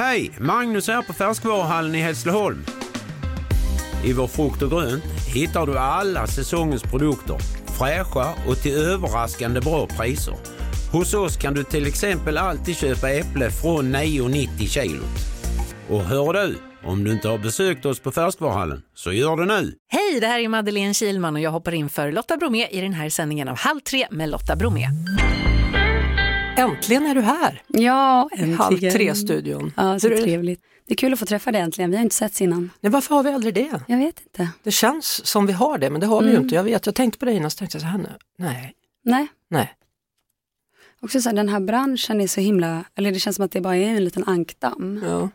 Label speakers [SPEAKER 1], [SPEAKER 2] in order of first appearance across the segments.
[SPEAKER 1] Hej! Magnus här på Färskvaruhallen i Hässleholm. I vår frukt och grönt hittar du alla säsongens produkter, fräscha och till överraskande bra priser. Hos oss kan du till exempel alltid köpa äpple från 9,90 kilo. Och hör du, om du inte har besökt oss på Färskvaruhallen, så gör det nu.
[SPEAKER 2] Hej, det här är Madeleine Kilman och jag hoppar in för Lotta Bromé i den här sändningen av Halv tre med Lotta Bromé.
[SPEAKER 3] Äntligen är du här!
[SPEAKER 4] Ja,
[SPEAKER 3] äntligen. Halv tre-studion.
[SPEAKER 4] Ja, så trevligt. Det är kul att få träffa dig äntligen, vi har inte setts innan.
[SPEAKER 3] Nej, varför har vi aldrig det?
[SPEAKER 4] Jag vet inte.
[SPEAKER 3] Det känns som vi har det, men det har vi ju inte. Jag vet, jag tänkte på det innan, så tänkte jag så här nu, nej.
[SPEAKER 4] Nej.
[SPEAKER 3] Nej.
[SPEAKER 4] Också så här, den här branschen är så himla, eller det känns som att det bara är en liten ankdamm.
[SPEAKER 3] Ja.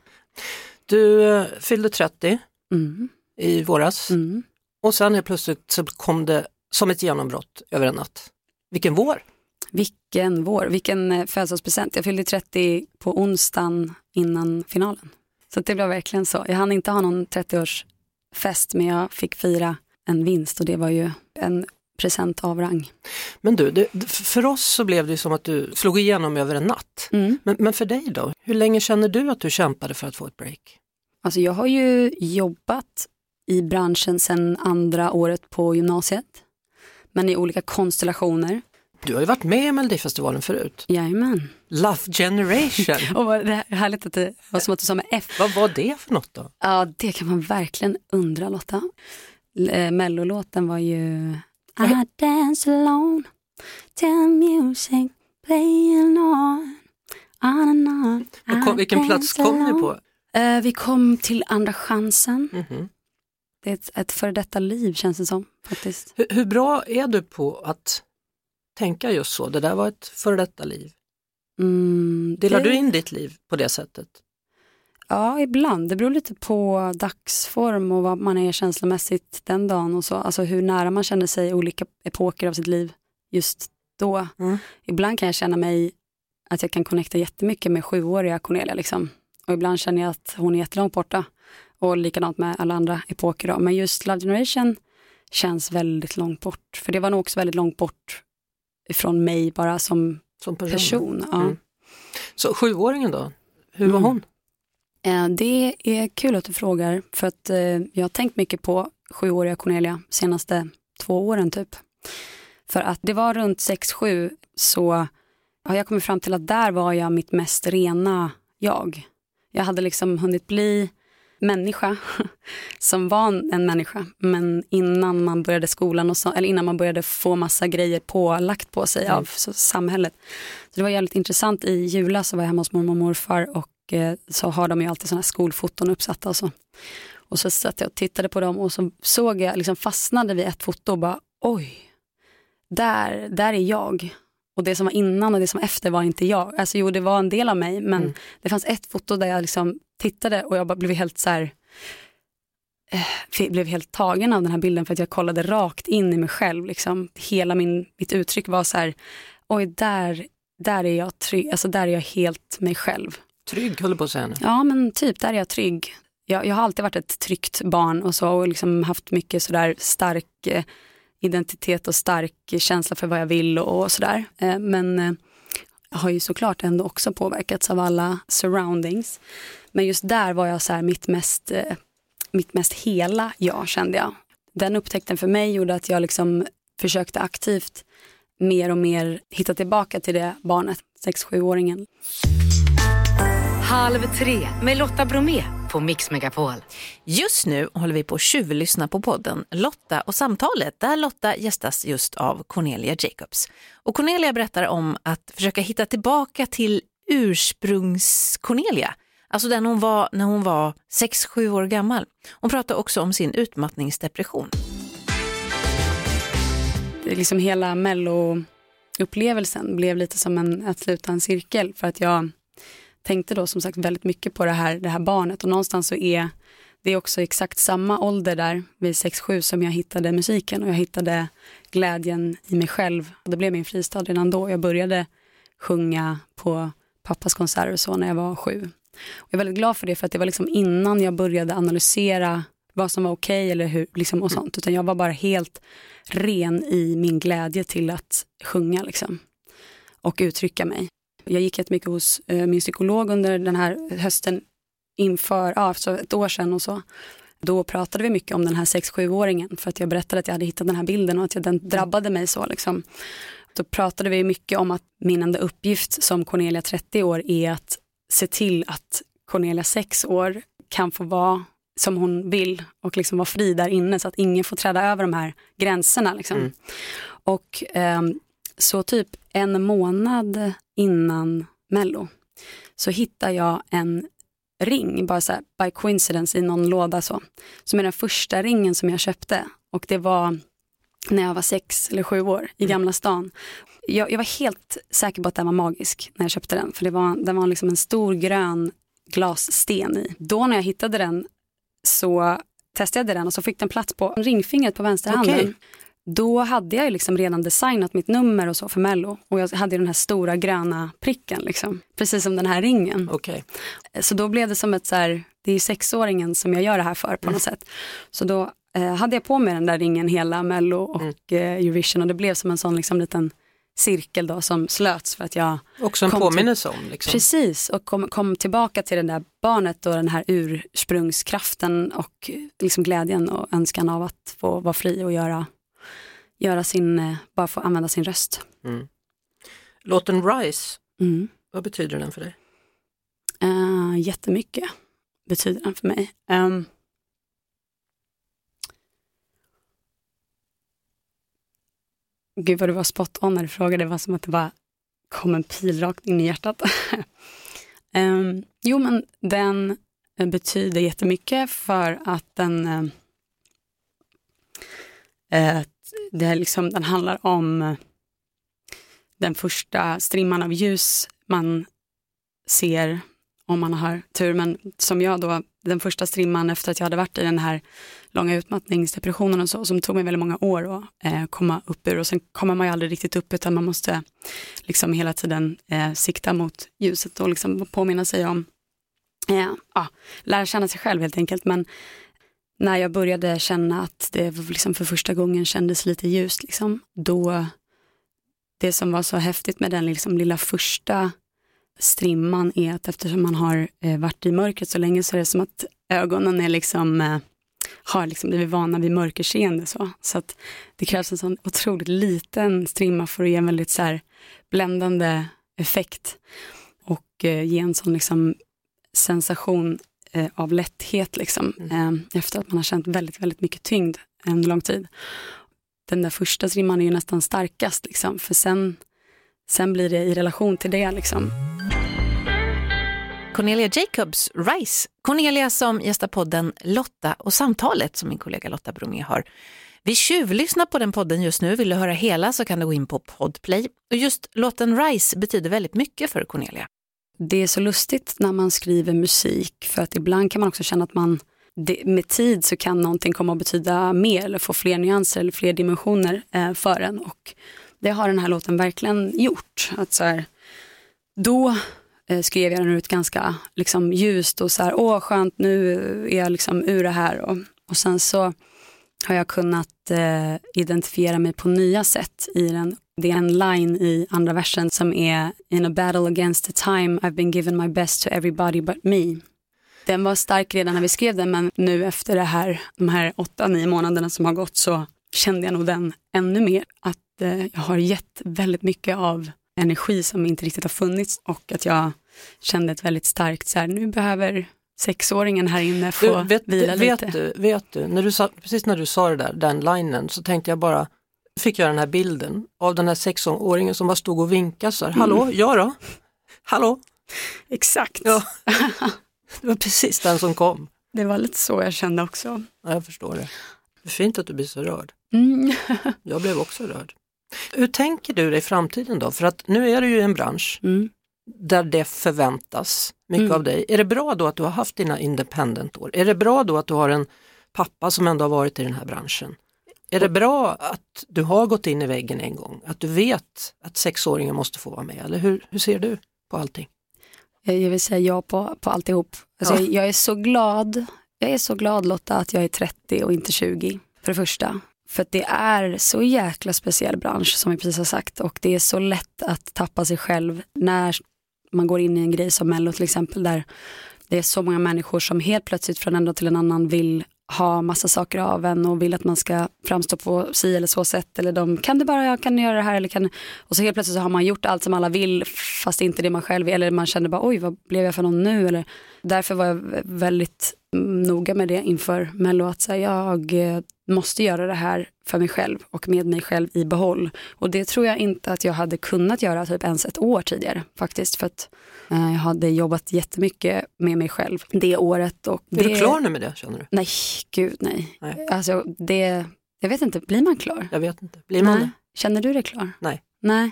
[SPEAKER 3] Du eh, fyllde 30
[SPEAKER 4] Mm.
[SPEAKER 3] i våras
[SPEAKER 4] Mm.
[SPEAKER 3] och sen helt plötsligt så kom det som ett genombrott över en natt. Vilken vår!
[SPEAKER 4] Vilken vår, vilken eh, födelsedagspresent. Jag fyllde 30 på onsdagen innan finalen. Så det blev verkligen så. Jag hann inte ha någon 30-årsfest men jag fick fira en vinst och det var ju en present av rang.
[SPEAKER 3] Men du, det, för oss så blev det som att du slog igenom över en natt.
[SPEAKER 4] Mm.
[SPEAKER 3] Men, men för dig då? Hur länge känner du att du kämpade för att få ett break?
[SPEAKER 4] Alltså jag har ju jobbat i branschen sedan andra året på gymnasiet. Men i olika konstellationer.
[SPEAKER 3] Du har ju varit med i Melodifestivalen förut.
[SPEAKER 4] Jajamän.
[SPEAKER 3] Love Generation.
[SPEAKER 4] Och vad det är härligt att det var som att du sa med F.
[SPEAKER 3] Vad var det för något då?
[SPEAKER 4] Ja, det kan man verkligen undra Lotta. Eh, Mellolåten var ju I dance alone till music playing on on and on
[SPEAKER 3] kom, vilken plats kom ni
[SPEAKER 4] alone.
[SPEAKER 3] på?
[SPEAKER 4] Eh, vi kom till Andra chansen.
[SPEAKER 3] Mhm.
[SPEAKER 4] Det är ett, ett före detta liv känns det som faktiskt.
[SPEAKER 3] Hur, hur bra är du på att tänka just så? Det där var ett före detta liv.
[SPEAKER 4] Mm,
[SPEAKER 3] Delar
[SPEAKER 4] det-
[SPEAKER 3] du in ditt liv på det sättet?
[SPEAKER 4] Ja, ibland. Det beror lite på dagsform och vad man är känslomässigt den dagen och så. Alltså hur nära man känner sig olika epoker av sitt liv just då.
[SPEAKER 3] Mm.
[SPEAKER 4] Ibland kan jag känna mig att jag kan connecta jättemycket med sjuåriga Cornelia liksom. Och ibland känner jag att hon är jättelångt borta. Och likadant med alla andra epoker då. Men just Love Generation känns väldigt långt bort. För det var nog också väldigt långt bort ifrån mig bara som
[SPEAKER 3] Som person?
[SPEAKER 4] person. Ja.
[SPEAKER 3] Mm. Så sjuåringen då? Hur var
[SPEAKER 4] Mm.
[SPEAKER 3] hon?
[SPEAKER 4] Eh, Det är kul att du frågar för att eh, jag har tänkt mycket på sjuåriga Cornelia senaste två åren typ. För att det var runt 6-7 så har jag kommit fram till att där var jag mitt mest rena jag. Jag hade liksom hunnit bli människa som var en människa men innan man började skolan och så, eller innan man började få massa grejer pålagt på sig av så, samhället. Så det var jävligt intressant. I julas så var jag hemma hos mormor och morfar och eh, så har de ju alltid sådana här skolfoton uppsatta och så. Och så satt jag och tittade på dem och så såg jag, liksom fastnade vid ett foto och bara oj, där, där är jag. Och det som var innan och det som var efter var inte jag. Alltså jo, det var en del av mig, men
[SPEAKER 3] Mm.
[SPEAKER 4] det fanns ett foto där jag liksom tittade och jag bara blev helt så här, eh, blev helt tagen av den här bilden för att jag kollade rakt in i mig själv. Liksom. Hela min, mitt uttryck var så här, oj där, där är jag trygg, alltså där är jag helt mig själv.
[SPEAKER 3] Trygg höll du på att säga nu.
[SPEAKER 4] Ja men typ, där är jag trygg. Jag, jag har alltid varit ett tryggt barn och så och liksom haft mycket sådär stark eh, identitet och stark känsla för vad jag vill och, och sådär. Eh, men jag har ju såklart ändå också påverkats av alla surroundings. Men just där var jag så här mitt mest, eh, mitt mest hela jag kände jag. Den upptäckten för mig gjorde att jag liksom försökte aktivt mer och mer hitta tillbaka till det barnet, 6-7-åringen.
[SPEAKER 2] Halv tre med Lotta Bromé på Mix Megapol. Just nu håller vi på att tjuvlyssna på podden Lotta och samtalet där Lotta gästas just av Cornelia Jacobs. Och Cornelia berättar om att försöka hitta tillbaka till ursprungs-Cornelia, alltså den hon var när hon var 6-7 år gammal. Hon pratar också om sin utmattningsdepression.
[SPEAKER 4] Det är liksom hela mello-upplevelsen blev lite som en, att sluta en cirkel för att jag tänkte då som sagt väldigt mycket på det här, det här barnet och någonstans så är det också exakt samma ålder där vid 6-7 som jag hittade musiken och jag hittade glädjen i mig själv. Och det blev min fristad redan då. Jag började sjunga på pappas konserter och så när jag var sju. Och jag är väldigt glad för det för att det var liksom innan jag började analysera vad som var okej eller hur, liksom och sånt. Utan jag var bara helt ren i min glädje till att sjunga liksom. Och uttrycka mig. Jag gick jättemycket hos eh, min psykolog under den här hösten inför, ja, för ett år sedan och så, då pratade vi mycket om den här 6-7-åringen för att jag berättade att jag hade hittat den här bilden och att den drabbade mig så. Liksom. Då pratade vi mycket om att min enda uppgift som Cornelia 30 år är att se till att Cornelia 6 år kan få vara som hon vill och liksom vara fri där inne så att ingen får träda över de här gränserna. Liksom. Mm. Och eh, så typ en månad innan Mello så hittar jag en ring, bara så här, by coincidence i någon låda så, som är den första ringen som jag köpte och det var när jag var sex eller sju år i mm. Gamla stan. Jag, jag var helt säker på att den var magisk när jag köpte den, för det var, den var liksom en stor grön glassten i. Då när jag hittade den så testade jag den och så fick den plats på ringfingret på vänsterhanden. Okay. Då hade jag liksom redan designat mitt nummer och så för Mello och jag hade den här stora gröna pricken, liksom. precis som den här ringen.
[SPEAKER 3] Okay.
[SPEAKER 4] Så då blev det som ett så här, det är sexåringen som jag gör det här för på något mm. sätt. Så då eh, hade jag på mig den där ringen hela Mello och mm. eh, Eurovision och det blev som en sån liksom liten cirkel då som slöts för att jag
[SPEAKER 3] Också en påminnelse om. Liksom.
[SPEAKER 4] Precis, och kom, kom, tillbaka till det där barnet och den här ursprungskraften och liksom glädjen och önskan av att få vara fri och göra, göra sin, eh, bara få använda sin röst.
[SPEAKER 3] Mm. Låten Rise, mm. vad betyder den för dig?
[SPEAKER 4] Uh, jättemycket betyder den för mig. Um, Gud vad du var spot on när du frågade, det var som att det bara kom en pil rakt in i hjärtat. um, jo men den betyder jättemycket för att den uh, det är liksom, den handlar om eh, den första strimman av ljus man ser om man har tur. Men som jag då, den första strimman efter att jag hade varit i den här långa utmattningsdepressionen och så, som tog mig väldigt många år att eh, komma upp ur och sen kommer man ju aldrig riktigt upp utan man måste liksom hela tiden eh, sikta mot ljuset och liksom påminna sig om, eh, ja, lära känna sig själv helt enkelt. Men när jag började känna att det liksom för första gången kändes lite ljust, liksom, då det som var så häftigt med den liksom lilla första strimman är att eftersom man har eh, varit i mörkret så länge så är det som att ögonen är liksom, eh, har liksom blivit vana vid mörkerseende. Så, så att det krävs en sån otroligt liten strimma för att ge en väldigt så här, bländande effekt och eh, ge en sån liksom, sensation eh, av lätthet liksom, mm. Eh, efter att man har känt väldigt, väldigt mycket tyngd under lång tid. Den där första strimman är ju nästan starkast, liksom, för sen, sen blir det i relation till det. Liksom.
[SPEAKER 2] Cornelia Jacobs Rice. Cornelia som gästar podden Lotta och samtalet som min kollega Lotta Bromé har. Vi tjuvlyssnar på den podden just nu. Vill du höra hela så kan du gå in på Podplay. Och just låten Rice betyder väldigt mycket för Cornelia.
[SPEAKER 4] Det är så lustigt när man skriver musik för att ibland kan man också känna att man det, med tid så kan någonting komma att betyda mer eller få fler nyanser eller fler dimensioner eh, för en. Och det har den här låten verkligen gjort. Att så här, då eh, skrev jag den ut ganska liksom, ljust och så här, åh skönt nu är jag liksom ur det här. Och, och sen så har jag kunnat eh, identifiera mig på nya sätt i den. Det är en line i andra versen som är In a battle against the time I've been given my best to everybody but me. Den var stark redan när vi skrev den men nu efter det här, de här åtta, nio månaderna som har gått så kände jag nog den ännu mer. Att eh, jag har gett väldigt mycket av energi som inte riktigt har funnits och att jag kände ett väldigt starkt så här, nu behöver sexåringen här inne få
[SPEAKER 3] du, vet,
[SPEAKER 4] vila
[SPEAKER 3] vet
[SPEAKER 4] lite.
[SPEAKER 3] Du, vet du, när du sa, precis när du sa det där, den linen, så tänkte jag bara, fick jag den här bilden av den här sexåringen som bara stod och vinkade så här, mm. hallå, ja då, hallå.
[SPEAKER 4] Exakt.
[SPEAKER 3] Ja. Det var precis den som kom.
[SPEAKER 4] Det var lite så jag kände också.
[SPEAKER 3] Ja, jag förstår det. Det fint att du blir så rörd.
[SPEAKER 4] Mm.
[SPEAKER 3] jag blev också rörd. Hur tänker du dig framtiden då? För att nu är du ju i en bransch mm. där det förväntas mycket mm. av dig. Är det bra då att du har haft dina independent-år? Är det bra då att du har en pappa som ändå har varit i den här branschen? Är det bra att du har gått in i väggen en gång? Att du vet att sexåringen måste få vara med? Eller hur, hur ser du på allting?
[SPEAKER 4] Jag vill säga ja på, på alltihop. Alltså ja. jag, jag är så glad. Jag är så glad Lotta att jag är 30 och inte 20. För det första. För det är så jäkla speciell bransch som vi precis har sagt och det är så lätt att tappa sig själv när man går in i en grej som Mello till exempel där det är så många människor som helt plötsligt från en dag till en annan vill ha massa saker av en och vill att man ska framstå på si eller så sätt. Eller de, kan du bara, kan du göra det här? Eller kan... Och så helt plötsligt så har man gjort allt som alla vill fast inte det man själv vill. Eller man känner bara oj vad blev jag för någon nu? Eller, därför var jag väldigt mm, noga med det inför Mello att säga jag eh, måste göra det här för mig själv och med mig själv i behåll. Och det tror jag inte att jag hade kunnat göra typ ens ett år tidigare faktiskt. För att eh, jag hade jobbat jättemycket med mig själv det året. Och
[SPEAKER 3] Är
[SPEAKER 4] det...
[SPEAKER 3] du klar nu med det känner du?
[SPEAKER 4] Nej, gud nej.
[SPEAKER 3] Nej.
[SPEAKER 4] Alltså, det, jag vet inte, blir man klar?
[SPEAKER 3] Jag vet inte. Blir man
[SPEAKER 4] Nej. Känner du dig klar?
[SPEAKER 3] Nej.
[SPEAKER 4] Nej,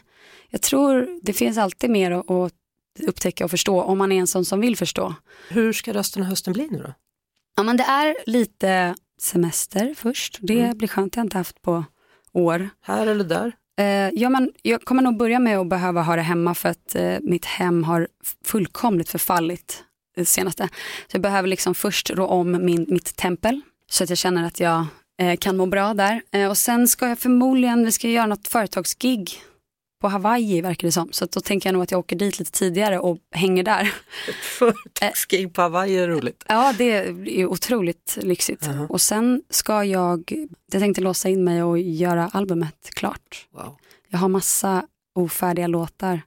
[SPEAKER 4] jag tror det finns alltid mer att, att upptäcka och förstå om man är en sån som vill förstå.
[SPEAKER 3] det? Hur ska resten av hösten bli nu då?
[SPEAKER 4] Ja men det är lite semester först, det
[SPEAKER 3] Mm.
[SPEAKER 4] blir skönt, jag har inte haft på år.
[SPEAKER 3] Här eller där?
[SPEAKER 4] Eh, ja, men jag kommer nog börja med att behöva ha det hemma för att eh, mitt hem har fullkomligt förfallit det senaste. Så jag behöver liksom först rå om min, mitt tempel så att jag känner att jag eh, kan må bra där. Eh, och sen ska jag förmodligen, vi ska göra något företagsgig på Hawaii verkar det som. Så då tänker jag nog att jag åker dit lite tidigare och hänger där.
[SPEAKER 3] Företagsgig på Hawaii är roligt.
[SPEAKER 4] Ja, det är otroligt lyxigt.
[SPEAKER 3] Jaha.
[SPEAKER 4] Och sen ska jag, jag tänkte låsa in mig och göra albumet klart.
[SPEAKER 3] Wow.
[SPEAKER 4] Jag har massa ofärdiga låtar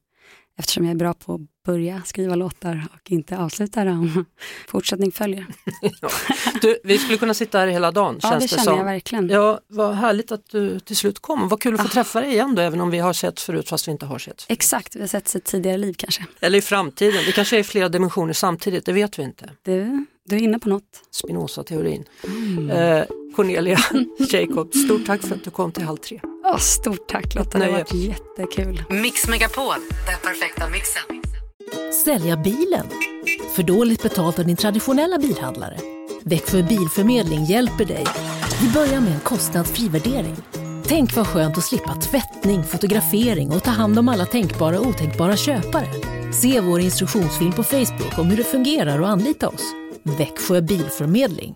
[SPEAKER 4] eftersom jag är bra på att börja skriva låtar och inte avsluta dem. Fortsättning följer.
[SPEAKER 3] Du, vi skulle kunna sitta här hela dagen
[SPEAKER 4] Ja,
[SPEAKER 3] känns
[SPEAKER 4] det
[SPEAKER 3] det,
[SPEAKER 4] känner
[SPEAKER 3] som.
[SPEAKER 4] jag verkligen.
[SPEAKER 3] Ja, vad härligt att du till slut kom. Vad kul att få
[SPEAKER 4] Ah.
[SPEAKER 3] träffa dig igen då, även om vi har sett förut fast vi inte har sett.
[SPEAKER 4] Exakt, vi har sett sitt tidigare liv kanske.
[SPEAKER 3] Eller i framtiden, det kanske är flera dimensioner samtidigt, det vet vi inte.
[SPEAKER 4] Du, du är inne på något.
[SPEAKER 3] Spinoza-teorin. Eh, Cornelia Jacob, stort tack för att du kom till Halv tre.
[SPEAKER 4] Åh, stort tack Lotta, det har varit jättekul.
[SPEAKER 2] Mix Megapol, den perfekta mixen.
[SPEAKER 5] Sälja bilen? För dåligt betalt av din traditionella bilhandlare? Växjö Bilförmedling hjälper dig. Vi börjar med en kostnadsfri värdering. Tänk vad skönt att slippa tvättning, fotografering och ta hand om alla tänkbara och otänkbara köpare. Se vår instruktionsfilm på Facebook om hur det fungerar och anlita oss. Växjö Bilförmedling.